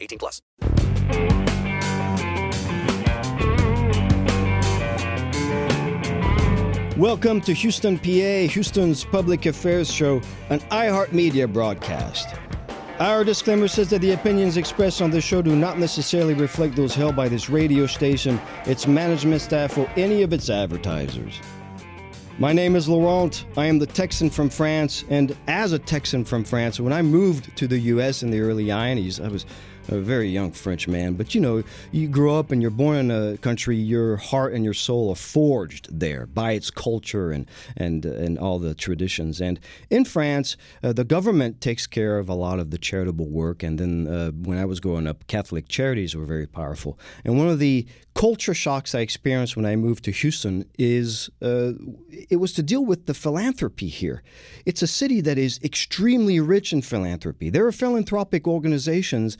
18 plus. Welcome to Houston, PA, Houston's public affairs show, an iHeartMedia broadcast. Our disclaimer says that the opinions expressed on this show do not necessarily reflect those held by this radio station, its management staff, or any of its advertisers. My name is Laurent. I am the Texan from France, and as a Texan from France, when I moved to the U.S. in the early 90s, I was a very young French man. But you know, you grow up and you're born in a country, your heart and your soul are forged there by its culture and and and all the traditions. And in France, uh, the government takes care of a lot of the charitable work. And then uh, when I was growing up, Catholic charities were very powerful. And one of the culture shocks I experienced when I moved to Houston is uh, it was to deal with the philanthropy here. It's a city that is extremely rich in philanthropy. There are philanthropic organizations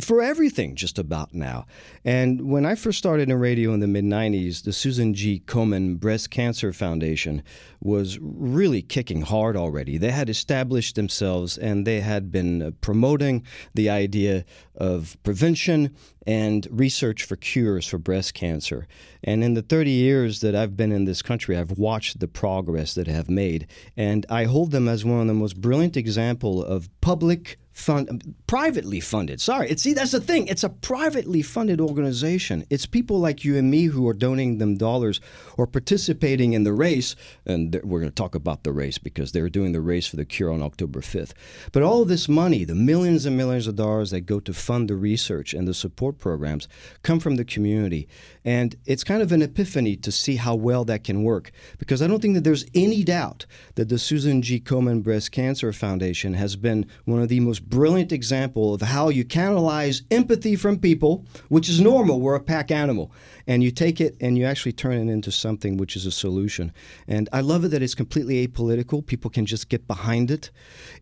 for everything just about now. And when I first started in radio in the mid 90s, the Susan G. Komen Breast Cancer Foundation was really kicking hard already. They had established themselves and they had been uh, promoting the idea of prevention and research for cures for breast cancer. And in the 30 years that I've been in this country, I've watched the progress that they have made. And I hold them as one of the most brilliant example of public fund privately funded. Sorry it's see that's the thing. It's a privately funded organization. It's people like you and me who are donating them dollars or participating in the race. And we're going to talk about the race because they're doing the race for the cure on october 5th but all this money the millions and millions of dollars that go to fund the research and the support programs come from the community. And it's kind of an epiphany to see how well that can work because i don't think that there's any doubt that the susan g. Komen breast cancer foundation has been one of the most brilliant example of how you canalize empathy from people, which is normal. We're a pack animal. And you take it and you actually turn it into something which is a solution. And I love it that it's completely apolitical. People can just get behind it.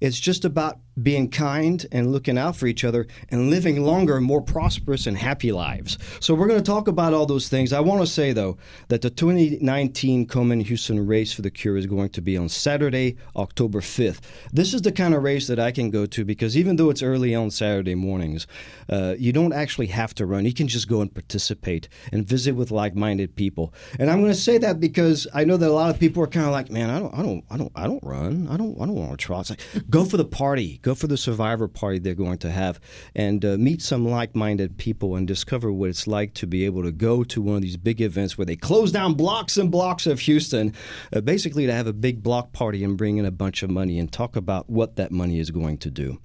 It's just about being kind and looking out for each other and living longer, more prosperous, and happy lives. So we're going to talk about all those things. I want to say, though, that the 2019 Komen Houston Race for the Cure is going to be on Saturday, October 5th. This is the kind of race that I can go to because even though it's early on Saturday mornings, uh, you don't actually have to run. You can just go and participate and visit with like-minded people. And I'm going to say that because I know that a lot of people are kind of like, man, I don't, I don't, I don't, I don't run. I don't, I don't want to try. It's like, go for the party. Go for the survivor party they're going to have, and uh, meet some like-minded people and discover what it's like to be able to go to one of these big events where they close down blocks and blocks of Houston, uh, basically to have a big block party and bring in a bunch of money and talk about what that money is going to do.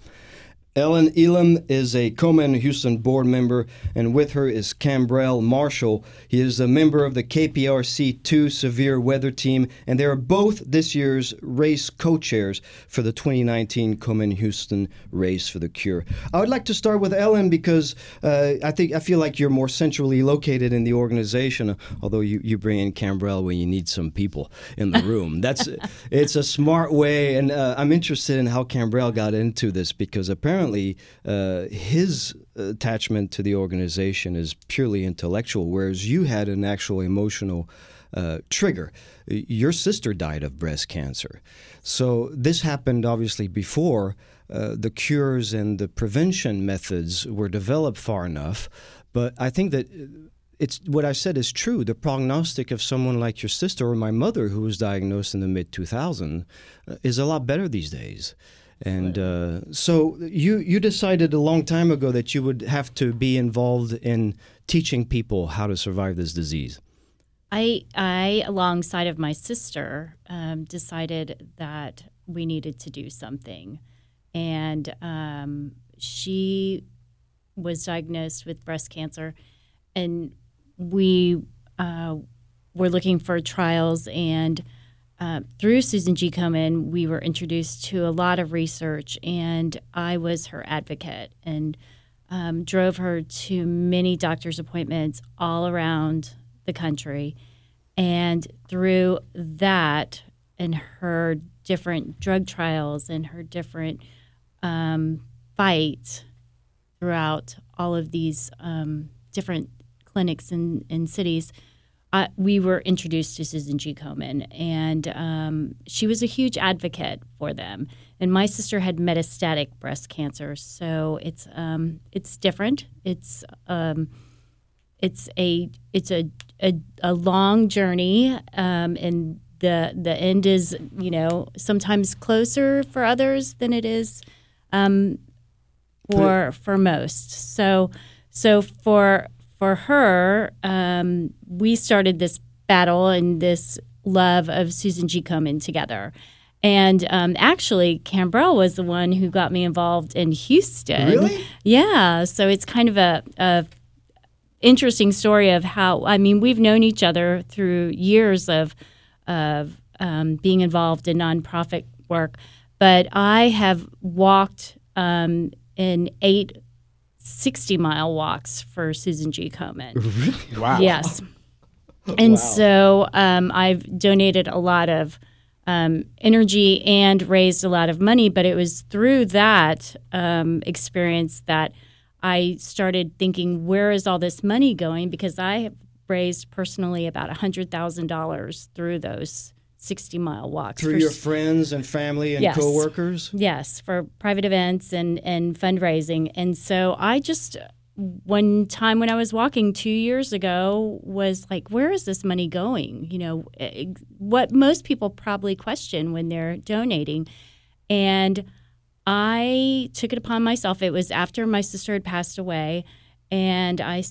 Ellen Elam is a Komen Houston board member, and with her is Khambrel Marshall. He is a member of the KPRC 2 Severe Weather Team, and they are both this year's race co chairs for the 2019 Komen Houston Race for the Cure. I would like to start with Ellen because uh, I think I feel like you're more centrally located in the organization, although you, you bring in Khambrel when you need some people in the room. That's It's a smart way, and uh, I'm interested in how Khambrel got into this because apparently apparently uh, his attachment to the organization is purely intellectual, whereas you had an actual emotional uh, trigger. Your sister died of breast cancer. So this happened obviously before uh, the cures and the prevention methods were developed far enough. But I think that it's what I said is true. The prognostic of someone like your sister or my mother, who was diagnosed in the mid 2000s, uh, is a lot better these days. And uh, so you you decided a long time ago that you would have to be involved in teaching people how to survive this disease. I I alongside of my sister um, decided that we needed to do something, and um, she was diagnosed with breast cancer, and we uh, were looking for trials and uh, through Susan G. Komen, we were introduced to a lot of research, and I was her advocate. And um, drove her to many doctor's appointments all around the country. And through that and her different drug trials and her different um, fights throughout all of these um, different clinics and, and cities, uh, we were introduced to Susan G. Komen, and um, she was a huge advocate for them. And my sister had metastatic breast cancer, so it's um, it's different. It's um, it's a it's a a, a long journey, um, and the the end is you know sometimes closer for others than it is um, for for most. So so for for her, um, we started this battle and this love of Susan G. Komen together. And um, actually, Khambrel was the one who got me involved in Houston. Really? Yeah. So it's kind of a, a interesting story of how I mean we've known each other through years of of um, being involved in nonprofit work, but I have walked um, in eight 60 mile walks for Susan G. Komen. Wow. Yes. And so um, I've donated a lot of um, energy and raised a lot of money, but it was through that um, experience that I started thinking, where is all this money going? Because I have raised personally about $100,000 through those 60 mile walks. Through for your friends and family and Yes. coworkers? Yes, for private events and, and fundraising. And so I just, one time when I was walking two years ago, was like, where is this money going? You know, what most people probably question when they're donating. And I took it upon myself. It was after my sister had passed away. And I,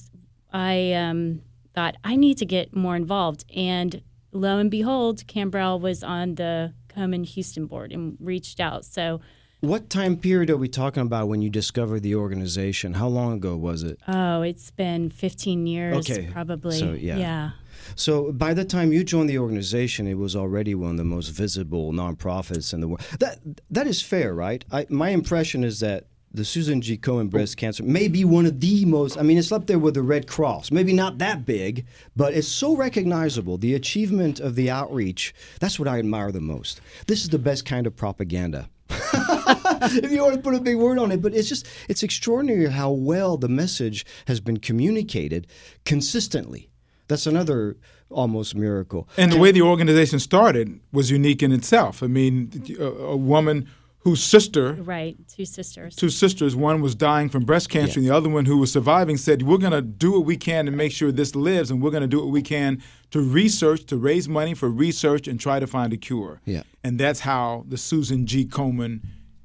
I um, thought, I need to get more involved. And lo and behold, Khambrel was on the Komen Houston board and reached out. So, What time period are we talking about when you discovered the organization? How long ago was it? oh, it's been 15 years Okay. probably. So, yeah. Yeah. So by the time you joined the organization, it was already one of the most visible nonprofits in the world. That that is fair, right? I, my impression is that the Susan G. Komen breast oh. cancer may be one of the most. I mean, it's up there with the Red Cross. Maybe not that big, but it's so recognizable. The achievement of the outreach. That's what I admire the most. This is the best kind of propaganda. if you want to put a big word on it, but it's just it's extraordinary how well the message has been communicated consistently. That's another almost miracle. And the way the organization started was unique in itself. I mean, a, a woman whose sister, Right. Two sisters. two sisters, one was dying from breast cancer, and the other one who was surviving said, "We're going to do what we can to make sure this lives, and we're going to do what we can to research, to raise money for research, and try to find a cure." Yeah. And that's how the Susan G. Komen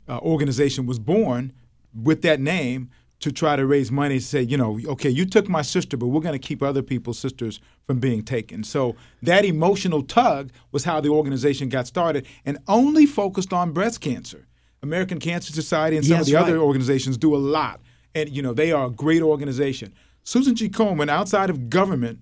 uh, organization was born, with that name, to try to raise money to say, you know, okay, you took my sister, but we're going to keep other people's sisters from being taken. So that emotional tug was how the organization got started, and only focused on breast cancer. American Cancer Society and some Yes, of the other organizations do a lot, and you know they are a great organization. Susan G. Komen, outside of government,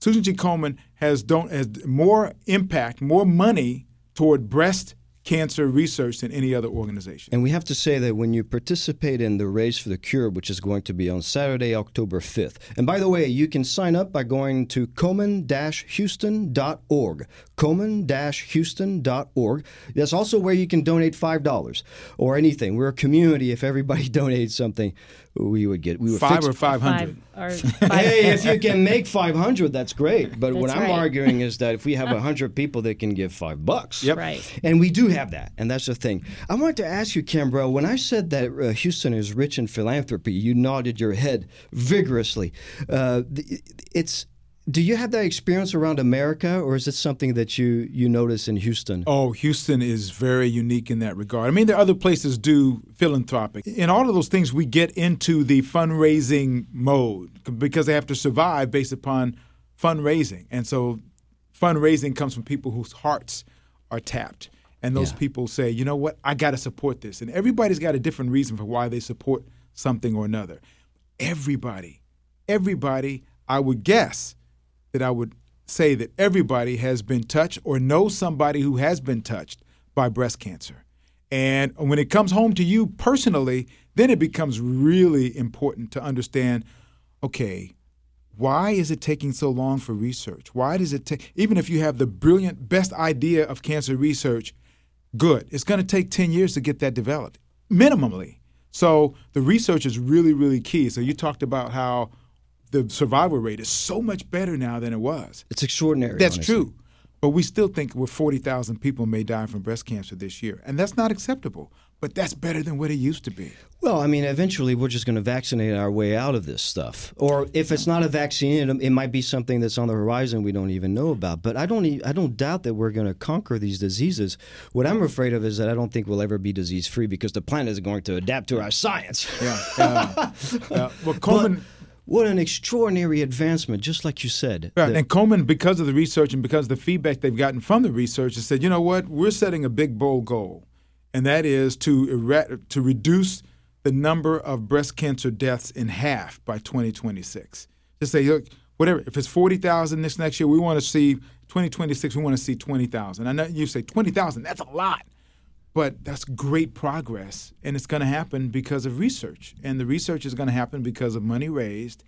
Susan G. Komen has don't has more impact, more money toward breast cancer research than any other organization. And we have to say that when you participate in the Race for the Cure, which is going to be on Saturday, October 5th, and by the way, you can sign up by going to komen-houston.org. komen-houston.org. That's also where you can donate $5 or anything. We're a community. If everybody donates something, we would get we would Five fix or five hundred. Five or. Hey, if you can make 500, that's great. But what I'm right. arguing is that if we have 100 people that can give 5 bucks. Yep. Right. And we do have that, and that's the thing. I wanted to ask you, Khambrel, when I said that uh, Houston is rich in philanthropy, you nodded your head vigorously. Uh, it's do you have that experience around America, or is it something that you you notice in Houston? Oh, Houston is very unique in that regard. I mean, there are other places do philanthropic. In all of those things, we get into the fundraising mode because they have to survive based upon fundraising. And so fundraising comes from people whose hearts are tapped. And those Yeah. people say, you know what, I got to support this. And everybody's got a different reason for why they support something or another. Everybody, everybody, I would guess that I would say that everybody has been touched or knows somebody who has been touched by breast cancer. And when it comes home to you personally, then it becomes really important to understand okay, why is it taking so long for research? Why does it take, even if you have the brilliant, best idea of cancer research, good. It's going to take 10 years to get that developed, minimally. So the research is really, really key. So you talked about how the survival rate is so much better now than it was. It's extraordinary. That's honestly. true. But we still think we're 40,000 people may die from breast cancer this year. And that's not acceptable. But that's better than what it used to be. Well, I mean, eventually we're just going to vaccinate our way out of this stuff. Or if it's not a vaccine, it, it might be something that's on the horizon we don't even know about. But I don't, e- I don't doubt that we're going to conquer these diseases. What I'm afraid of is that I don't think we'll ever be disease free because the planet is going to adapt to our science. Yeah. Uh, uh, well, Komen. What an extraordinary advancement, just like you said. Right. And Komen, because of the research and because of the feedback they've gotten from the research, has said, you know what, we're setting a big bold goal, and that is to ere- to reduce the number of breast cancer deaths in half by 2026. To say, look, whatever, if it's 40,000 this next year, we want to see 2026, we want to see 20,000. I know you say 20,000, that's a lot. But that's great progress, and it's going to happen because of research. And the research is going to happen because of money raised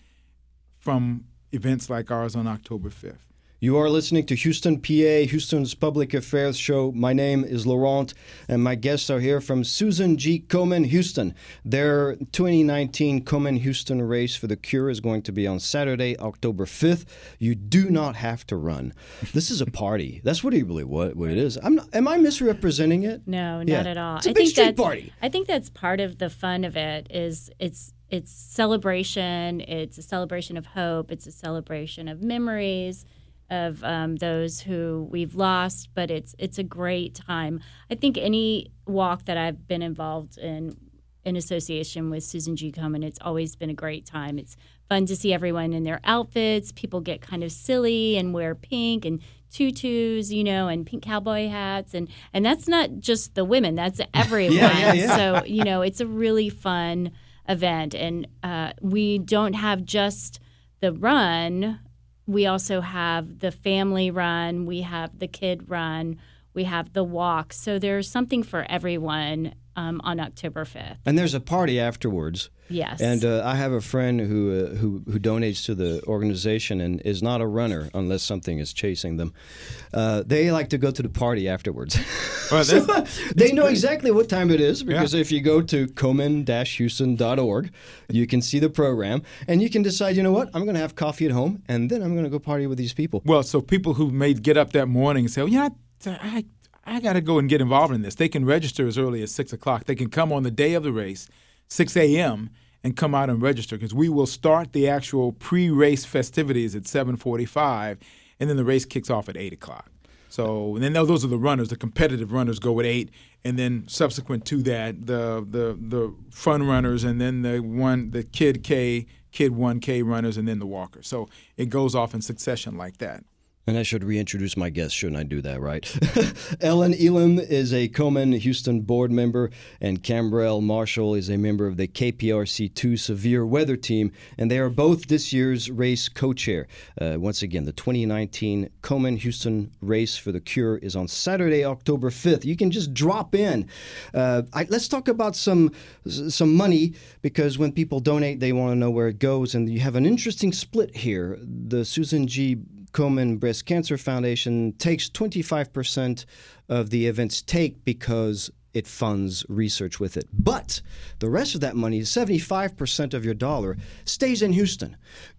from events like ours on October 5th. You are listening to Houston, PA, Houston's Public Affairs Show. My name is Laurent, and my guests are here from Susan G. Komen Houston. Their 2019 Komen Houston race for the cure is going to be on Saturday, October 5th. You do not have to run. This is a party. That's what it really what, what it is. I'm not, am I misrepresenting it? No, not Yeah. at all. It's a I big think street that's, party. I think that's part of the fun of it. Is it's it's celebration. It's a celebration of hope. It's a celebration of memories of um, those who we've lost. But it's it's a great time. I think any walk that I've been involved in in association with Susan G. Komen, it's always been a great time. It's fun to see everyone in their outfits. People get kind of silly and wear pink and tutus, you know, and pink cowboy hats, and and that's not just the women. That's everyone. yeah, yeah. So you know, it's a really fun event, and uh, we don't have just the run. We also have the family run. We have the kid run. We have the walk. So there's something for everyone um, on October 5th. And there's a party afterwards. Yes. And uh, I have a friend who, uh, who who donates to the organization and is not a runner unless something is chasing them. Uh, they like to go to the party afterwards. Well, So, they know exactly what time it is because if you go to komen-houston.org, you can see the program and you can decide, you know what, I'm going to have coffee at home and then I'm going to go party with these people. Well, so people who may get up that morning and say, well, yeah, I, I got to go and get involved in this, they can register as early as 6 o'clock. They can come on the day of the race, 6 a.m., and come out and register because we will start the actual pre-race festivities at 7.45, and then the race kicks off at 8 o'clock. So and then those are the runners. The competitive runners go at eight, and then subsequent to that, the the the fun runners, and then the one the kid K, kid one K runners, and then the walkers. So it goes off in succession like that. And I should reintroduce my guest, shouldn't I do that, right? Ellen Elam is a Komen Houston board member, and Khambrel Marshall is a member of the KPRC2 Severe Weather Team, and they are both this year's race co chair. Uh, once again, the 2019 Komen Houston Race for the Cure is on Saturday, October 5th. You can just drop in. Uh, I, let's talk about some, some money because when people donate, they want to know where it goes, and you have an interesting split here. The Susan G. Komen Breast Cancer Foundation takes 25% of the event's take because it funds research with it. But the rest of that money, 75% of your dollar, stays in Houston.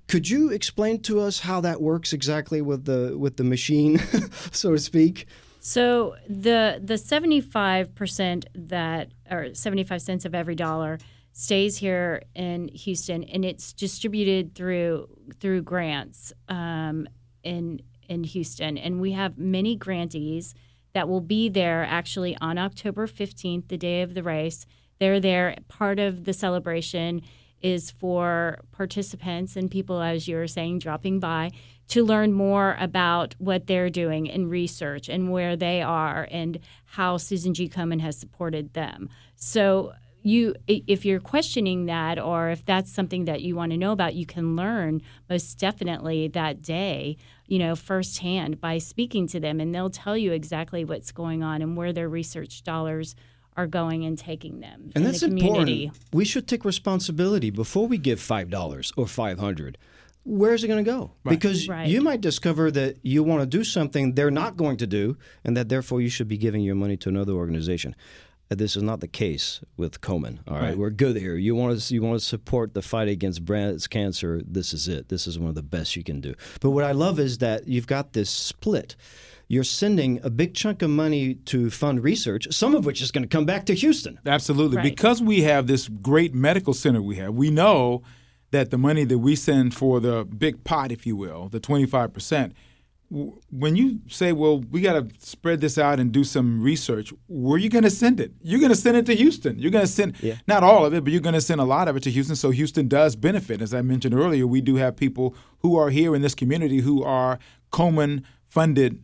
Could you explain to us how that works exactly with the with the machine, so to speak? So the the seventy five percent that or seventy five cents of every dollar stays here in Houston, and it's distributed through through grants um, in in Houston, and we have many grantees that will be there actually on October fifteenth, the day of the race. They're there. Part of the celebration is for participants and people, as you were saying, dropping by to learn more about what they're doing in research and where they are and how Susan G. Komen has supported them. So you if you're questioning that or if that's something that you want to know about you can learn most definitely that day you know firsthand by speaking to them and they'll tell you exactly what's going on and where their research dollars are going and taking them And in that's the community. important. We should take responsibility before we give five dollars or five hundred. Where's it going to go? Because Right. you might discover that you want to do something they're not going to do, and that therefore you should be giving your money to another organization. This is not the case with Komen. All right, Right. we're good here. You want to you want to support the fight against breast cancer. This is it. This is one of the best you can do. But what I love is that you've got this split. You're sending a big chunk of money to fund research, some of which is going to come back to Houston. Absolutely. Right. Because we have this great medical center we have, we know that the money that we send for the big pot, if you will, the 25%, w- when you say, well, we got to spread this out and do some research, where are you going to send it? You're going to send it to Houston. You're going to send, not all of it, but you're going to send a lot of it to Houston. So Houston does benefit. As I mentioned earlier, we do have people who are here in this community who are Komen funded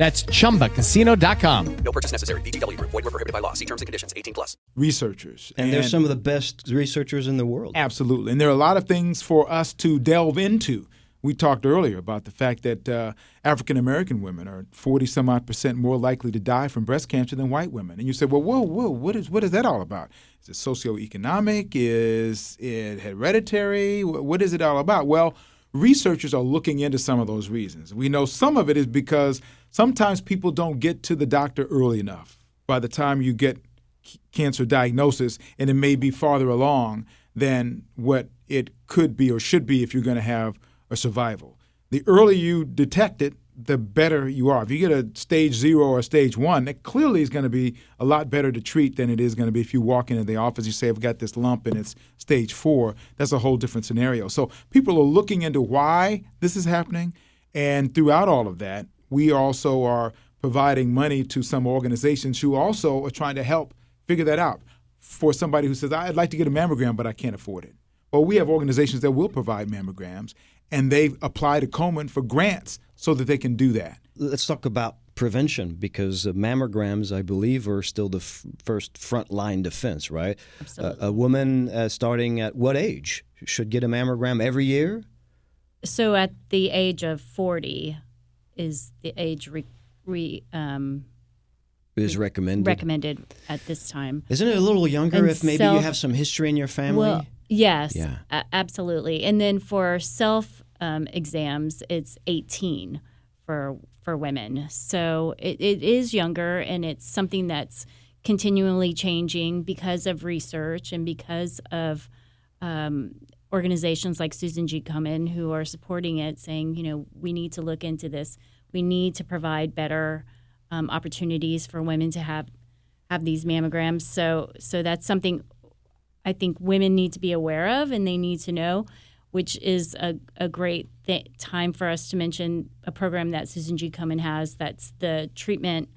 That's chumbacasino.com. No purchase necessary. VGW Group. Void were prohibited by law. See terms and conditions. 18 plus. researchers. And they're some of the best researchers in the world. Absolutely. And there are a lot of things for us to delve into. We talked earlier about the fact that uh, African American women are 40 some odd percent more likely to die from breast cancer than white women. And you say, well, whoa, whoa, what is, what is that all about? Is it socioeconomic? Is it hereditary? What is it all about? Well, researchers are looking into some of those reasons. We know some of it is because sometimes people don't get to the doctor early enough. By the time you get cancer diagnosis, and it may be farther along than what it could be or should be if you're going to have a survival. The earlier you detect it, the better you are. If you get a stage zero or stage one, it clearly is going to be a lot better to treat than it is going to be if you walk into the office, you say, I've got this lump and it's stage four. That's a whole different scenario. So people are looking into why this is happening. And throughout all of that, we also are providing money to some organizations who also are trying to help figure that out. For somebody who says, I'd like to get a mammogram, but I can't afford it. Well, we have organizations that will provide mammograms, and they apply to Komen for grants so that they can do that. Let's talk about prevention because uh, mammograms, I believe, are still the f- first frontline defense, right? Absolutely. Uh, a woman uh, starting at what age should get a mammogram every year? So at the age of 40 is the age re, re, um, Is recommended. recommended at this time. Isn't it a little younger And if maybe you have some history in your family? Well, yes, Yeah. absolutely. And then for self um, exams, it's 18 for for women. So it, it is younger, and it's something that's continually changing because of research and because of um, organizations like Susan G. Komen who are supporting it, saying, you know, we need to look into this. We need to provide better um, opportunities for women to have have these mammograms. So so that's something I think women need to be aware of and they need to know, which is a, a great th- time for us to mention a program that Susan G. Komen has that's the treatment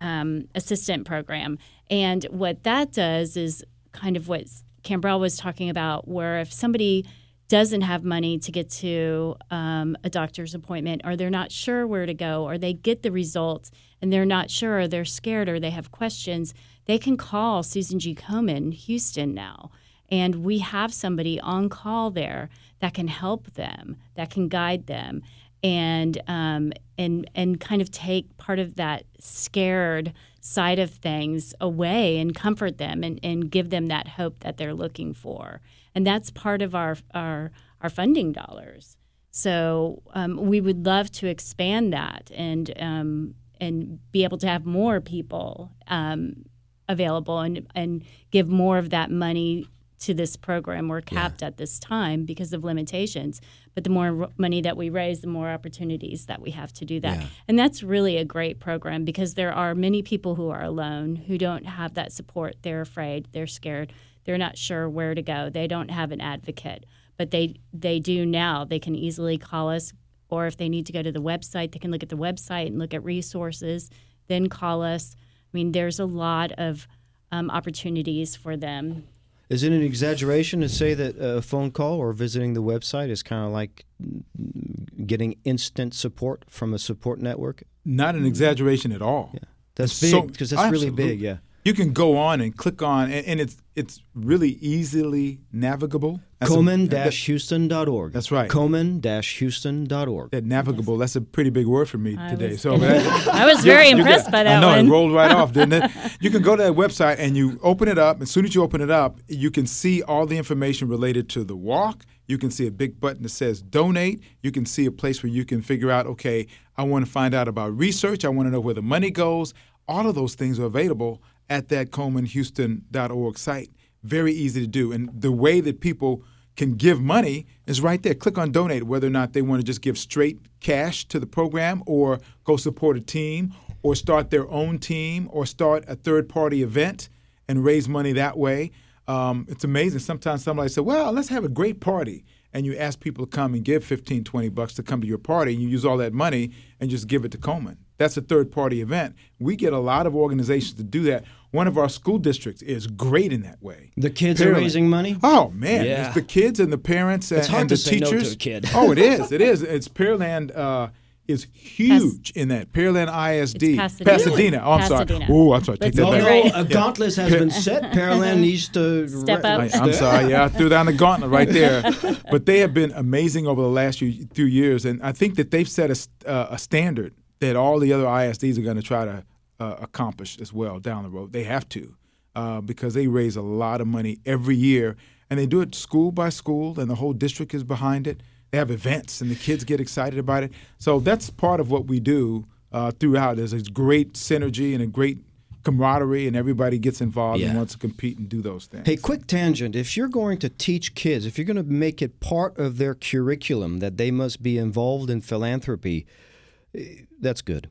um, assistant program. And what that does is kind of what Khambrel was talking about, where if somebody doesn't have money to get to um, a doctor's appointment, or they're not sure where to go, or they get the results and they're not sure, or they're scared, or they have questions, they can call Susan G. Komen Houston now. And we have somebody on call there that can help them, that can guide them, and um, and and kind of take part of that scared side of things away and comfort them and, and give them that hope that they're looking for. And that's part of our our, our funding dollars. So um, we would love to expand that and um, and be able to have more people um, available and and give more of that money to this program. We're capped at this time because of limitations, but the more money that we raise, the more opportunities that we have to do that. And that's really a great program because there are many people who are alone who don't have that support. They're afraid, they're scared, they're not sure where to go. They don't have an advocate, but they they do now. They can easily call us or if they need to go to the website, they can look at the website and look at resources, then call us. I mean, there's a lot of um, opportunities for them Is it an exaggeration to say that a phone call or visiting the website is kind of like getting instant support from a support network? Not an exaggeration at all. Yeah. That's So- big because that's really big. Yeah. You can go on and click on, and, and it's it's really easily navigable. That's a- Komen-Houston.org. That's right. Komen-Houston.org. that navigable. That's a pretty big word for me I today. was So gonna- that- I was very you impressed get- by that I know one. it rolled right off, didn't it? You can go to that website and you open it up. As soon as you open it up, you can see all the information related to the walk. You can see a big button that says donate. You can see a place where you can figure out, okay, I want to find out about research. I want to know where the money goes. All of those things are available at that KomenHouston.org site. Very easy to do. And the way that people can give money is right there. Click on donate, whether or not they want to just give straight cash to the program or go support a team or start their own team or start a third party event and raise money that way. Um, it's amazing. Sometimes somebody says, well, let's have a great party. And you ask people to come and give 15, 20 bucks to come to your party, and you use all that money and just give it to Komen. That's a third party event. We get a lot of organizations to do that. One of our school districts is great in that way. The kids are raising money? Oh man, Yeah. it's the kids and the parents and, It's hard and to the say no teachers. to a kid. oh, it is. It is. It's Pearland uh, is huge in that Pearland ISD. It's Pasadena. Oh, I'm sorry. Pasadena. Oh, I'm sorry. Take Let's that No, back. it no, right. a gauntlet has been set. Pearland needs to Step re- up. I, am sorry. Yeah, I threw down the gauntlet right there. But they have been amazing over the last few, few years, and I think that they've set a, s- uh, a standard that all the other ISDs are going to try to uh, accomplish as well down the road. They have to uh, because they raise a lot of money every year, and they do it school by school, and the whole district is behind it. They have events, and the kids get excited about it. So that's part of what we do uh, throughout. There's a great synergy and a great camaraderie, and everybody gets involved and wants to compete and do those things. Hey, quick tangent. If you're going to teach kids, if you're going to make it part of their curriculum that they must be involved in philanthropy, eh, that's good.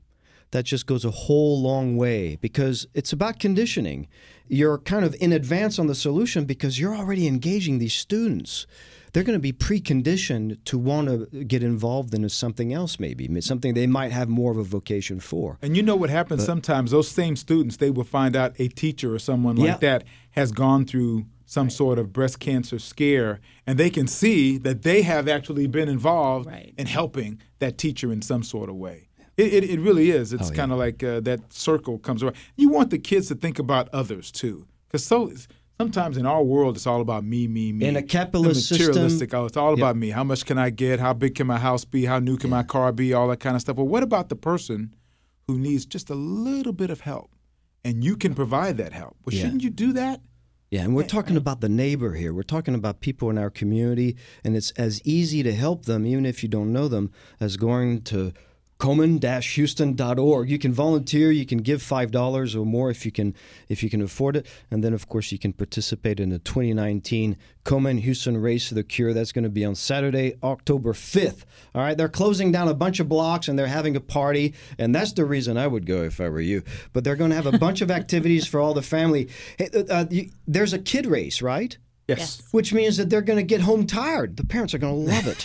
That just goes a whole long way because it's about conditioning. You're kind of in advance on the solution because you're already engaging these students. They're going to be preconditioned to want to get involved in something else, maybe something they might have more of a vocation for. And you know what happens sometimes? Those same students, they will find out a teacher or someone Yeah. like that has gone through some sort of breast cancer scare, and they can see that they have actually been involved Right. in helping that teacher in some sort of way. It, it, it really is. Oh, It's kind of like uh, that circle comes around. You want the kids to think about others too, because so sometimes in our world it's all about me, me, me. In a The capitalist system- materialistic. Oh, it's all about me. How much can I get? How big can my house be? How new can my car be? All that kind of stuff. Well, what about the person who needs just a little bit of help, and you can provide that help? Well, Yeah. shouldn't you do that? Yeah, and we're talking about the neighbor here. We're talking about people in our community, and it's as easy to help them, even if you don't know them, as going to Komen-Houston.org. You can volunteer. You can give five dollars or more if you can if you can afford it, and then of course you can participate in the 2019 Komen Houston Race for the Cure. That's going to be on Saturday, October 5th. All right, they're closing down a bunch of blocks and they're having a party, and that's the reason I would go if I were you. But they're going to have a bunch of activities for all the family. Hey, uh, uh, you, there's a kid race, right? Yes. Which means that they're going to get home tired. The parents are going to love it.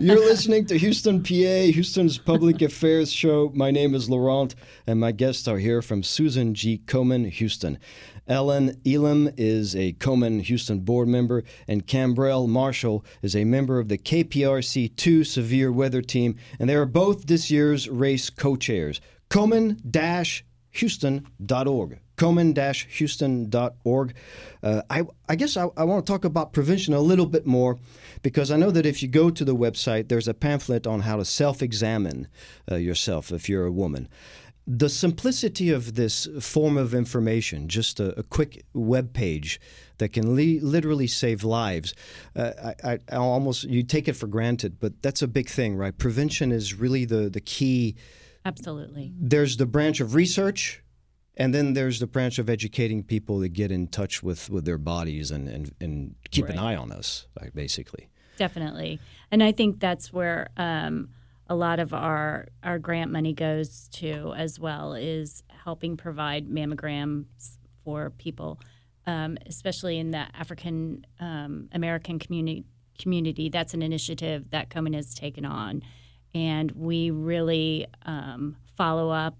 You're listening to Houston, PA, Houston's public affairs show. My name is Laurent, and my guests are here from Susan G. Komen, Houston. Ellen Elam is a Komen Houston board member, and Khambrel Marshall is a member of the KPRC 2 severe weather team, and they are both this year's race co chairs. Komen Houston.org. Komen-Houston.org. Uh, I, I guess I, I want to talk about prevention a little bit more because I know that if you go to the website, there's a pamphlet on how to self-examine uh, yourself if you're a woman. The simplicity of this form of information, just a, a quick web page that can li- literally save lives, uh, I, I almost you take it for granted, but that's a big thing, right? Prevention is really the the key Absolutely. there's the branch of research and then there's the branch of educating people to get in touch with, with their bodies and, and, and keep an eye on us basically Definitely. And I think that's where um, a lot of our, our grant money goes to as well is helping provide mammograms for people, um, especially in the African um, American community. Community. That's an initiative that Komen has taken on, and we really um, follow up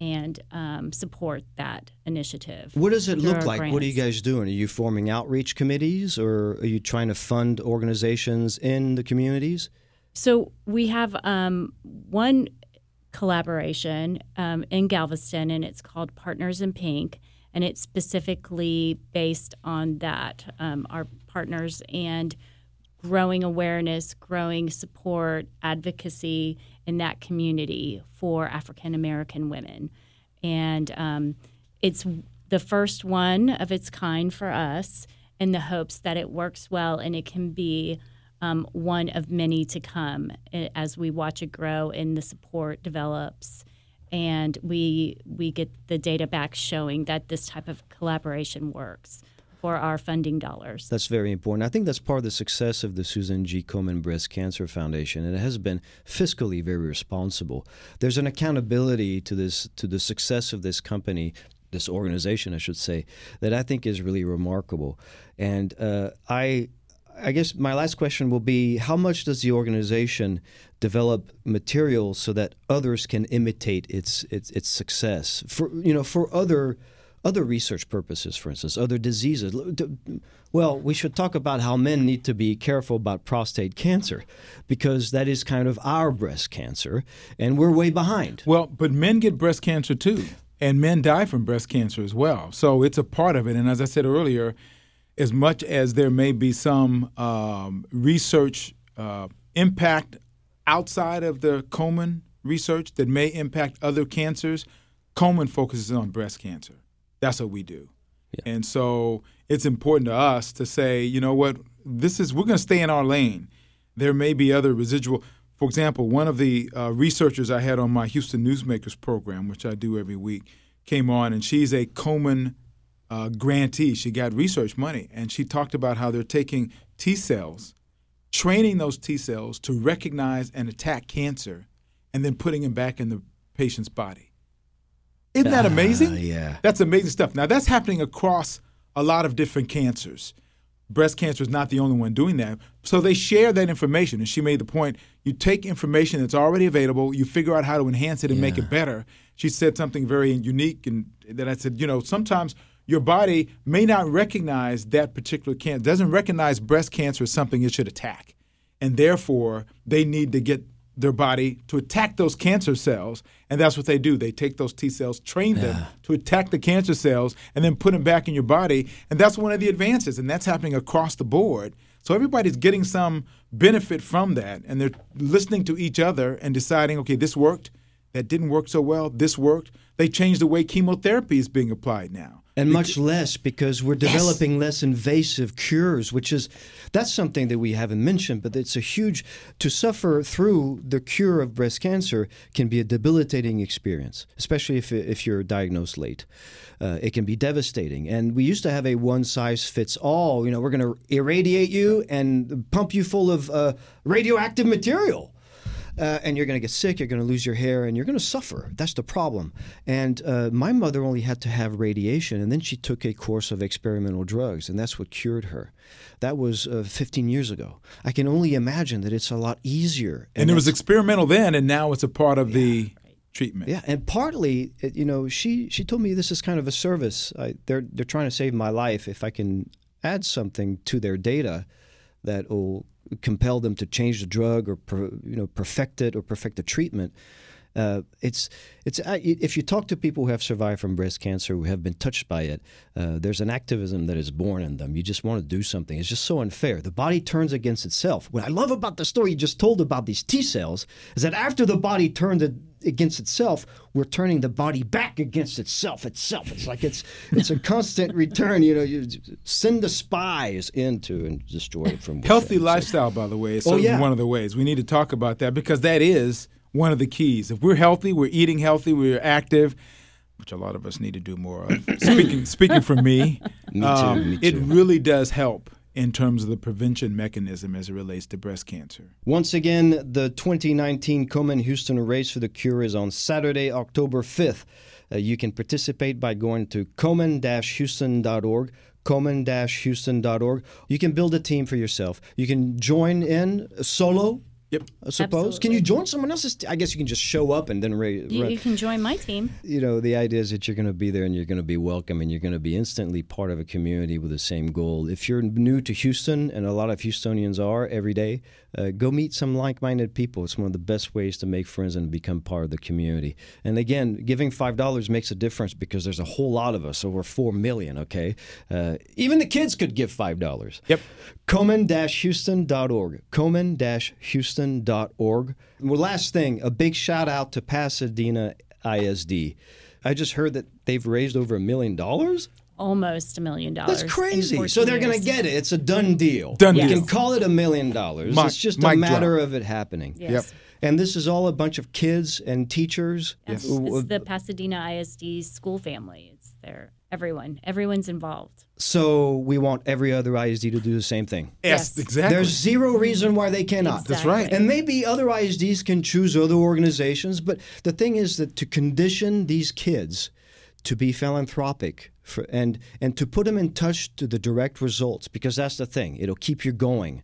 and um, support that initiative. What does it look like? What are you guys doing? Are you forming outreach committees or are you trying to fund organizations in the communities? So we have um, one collaboration um, in Galveston, and it's called Partners in Pink, and it's specifically based on that um, our partners and growing awareness, growing support, advocacy in that community for African American women, and um, it's the first one of its kind for us, in the hopes that it works well and it can be um, one of many to come eh, as we watch it grow and the support develops. And we we get the data back showing that this type of collaboration works for our funding dollars. That's very important. I think that's part of the success of the Susan G. Komen Breast Cancer Foundation, and it has been fiscally very responsible. There's an accountability to this to the success of this company, this organization, I should say, that I think is really remarkable. And uh, I. I guess my last question will be how much does the organization develop materials so that others can imitate its its, its success for you know for other other research purposes, for instance, other diseases. Well, we should talk about how men need to be careful about prostate cancer because that is kind of our breast cancer, and we're way behind. Well, but men get breast cancer too, and men die from breast cancer as well. So it's a part of it. And as I said earlier, as much as there may be some um, research uh, impact outside of the Komen research that may impact other cancers, Komen focuses on breast cancer. That's what we do. And so it's important to us to say, you know what, this is we're going to stay in our lane. There may be other residual. For example, one of the uh, researchers I had on my Houston Newsmakers program, which I do every week, came on, and she's a Komen uh, grantee. She got research money, and she talked about how they're taking T cells, training those T cells to recognize and attack cancer, and then putting them back in the patient's body. Isn't that uh, amazing? yeah. That's amazing stuff. Now, that's happening across a lot of different cancers. Breast cancer is not the only one doing that. So they share that information. And she made the point you take information that's already available, you figure out how to enhance it and make it better. She said something very unique, and that I said, you know, sometimes your body may not recognize that particular cancer, doesn't recognize breast cancer as something it should attack. And therefore, they need to get their body to attack those cancer cells. And that's what they do. They take those T cells, train them to attack the cancer cells, and then put them back in your body. And that's one of the advances. And that's happening across the board. So everybody's getting some benefit from that. And they're listening to each other and deciding, okay, this worked. That didn't work so well. This worked. They changed the way chemotherapy is being applied now. and much less because we're developing less invasive cures which is that's something that we haven't mentioned but it's a huge to suffer through the cure of breast cancer can be a debilitating experience especially if, if you're diagnosed late. Uh, it can be devastating. And we used to have a one size fits all you know we're going to irradiate you and pump you full of uh, radioactive material uh, and you're going to get sick, you're going to lose your hair, and you're going to suffer. That's the problem. And uh, my mother only had to have radiation, and then she took a course of experimental drugs, and that's what cured her. That was uh, 15 years ago. I can only imagine that it's a lot easier. And it was experimental then, and now it's a part of the treatment. yeah, and partly, you know, she she told me this is kind of a service. I, they're they're trying to save my life. If I can add something to their data that will compel them to change the drug or you know perfect it or perfect the treatment. Uh, it's it's uh, if you talk to people who have survived from breast cancer who have been touched by it, uh, there's an activism that is born in them. You just want to do something. It's just so unfair. The body turns against itself. What I love about the story you just told about these T cells is that after the body turned it against itself, we're turning the body back against itself. Itself. It's like it's it's a constant return. You know, you send the spies into and destroy it from Healthy within. So- lifestyle, by the way, is Oh, yeah. one of the ways. We need to talk about that because that is one of the keys. If we're healthy, we're eating healthy, we're active, which a lot of us need to do more of. speaking speaking for me, Me too, um, me it really does help in terms of the prevention mechanism as it relates to breast cancer. Once again, the 2019 Komen Houston Race for the Cure is on Saturday, October 5th. Uh, you can participate by going to komen-houston.org, komen-houston.org. You can build a team for yourself. You can join in solo Yep. I suppose. Can you join someone else's? T- I guess you can just show up and then raise. You, you can join my team. you know, the idea is that you're going to be there and you're going to be welcome and you're going to be instantly part of a community with the same goal. If you're new to Houston, and a lot of Houstonians are every day, uh, go meet some like minded people. It's one of the best ways to make friends and become part of the community. And again, giving $5 makes a difference because there's a whole lot of us, over 4 million, okay? Uh, even the kids could give $5. Yep. Komen-Houston.org. Komen-Houston.org. Well, last thing, a big shout out to Pasadena ISD. I just heard that they've raised over a million dollars. Almost a million dollars. That's crazy. So they're going to get it. It's a done deal. Done you deal. can call it a million dollars. It's just a matter drop. of it happening. Yes. And this is all a bunch of kids and teachers. Yes. w- It's the Pasadena ISD school family. It's their everyone. Everyone's involved. So we want every other ISD to do the same thing. Yes, Yes. exactly. There's zero reason why they cannot. That's right. And maybe other ISDs can choose other organizations, but the thing is that to condition these kids to be philanthropic for, and and to put them in touch to the direct results, because that's the thing, it'll keep you going.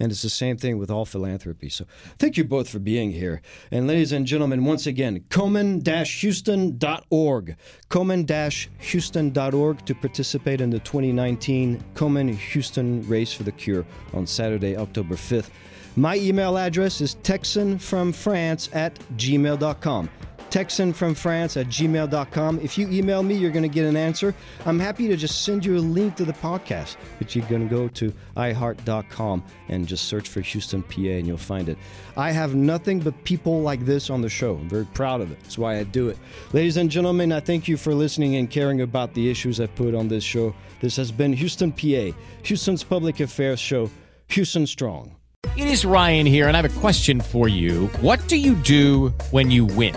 And it's the same thing with all philanthropy. So thank you both for being here. And ladies and gentlemen, once again, Komen-Houston.org. Komen-Houston.org to participate in the 2019 Komen Houston Race for the Cure on Saturday, October 5th. My email address is texanfromfrance at gmail.com. Texan from France at gmail.com. If you email me, you're going to get an answer. I'm happy to just send you a link to the podcast, but you're going to go to iheart.com and just search for Houston, PA, and you'll find it. I have nothing but people like this on the show. I'm very proud of it. That's why I do it. Ladies and gentlemen, I thank you for listening and caring about the issues I put on this show. This has been Houston, PA, Houston's public affairs show, Houston Strong. It is Ryan here, and I have a question for you. What do you do when you win?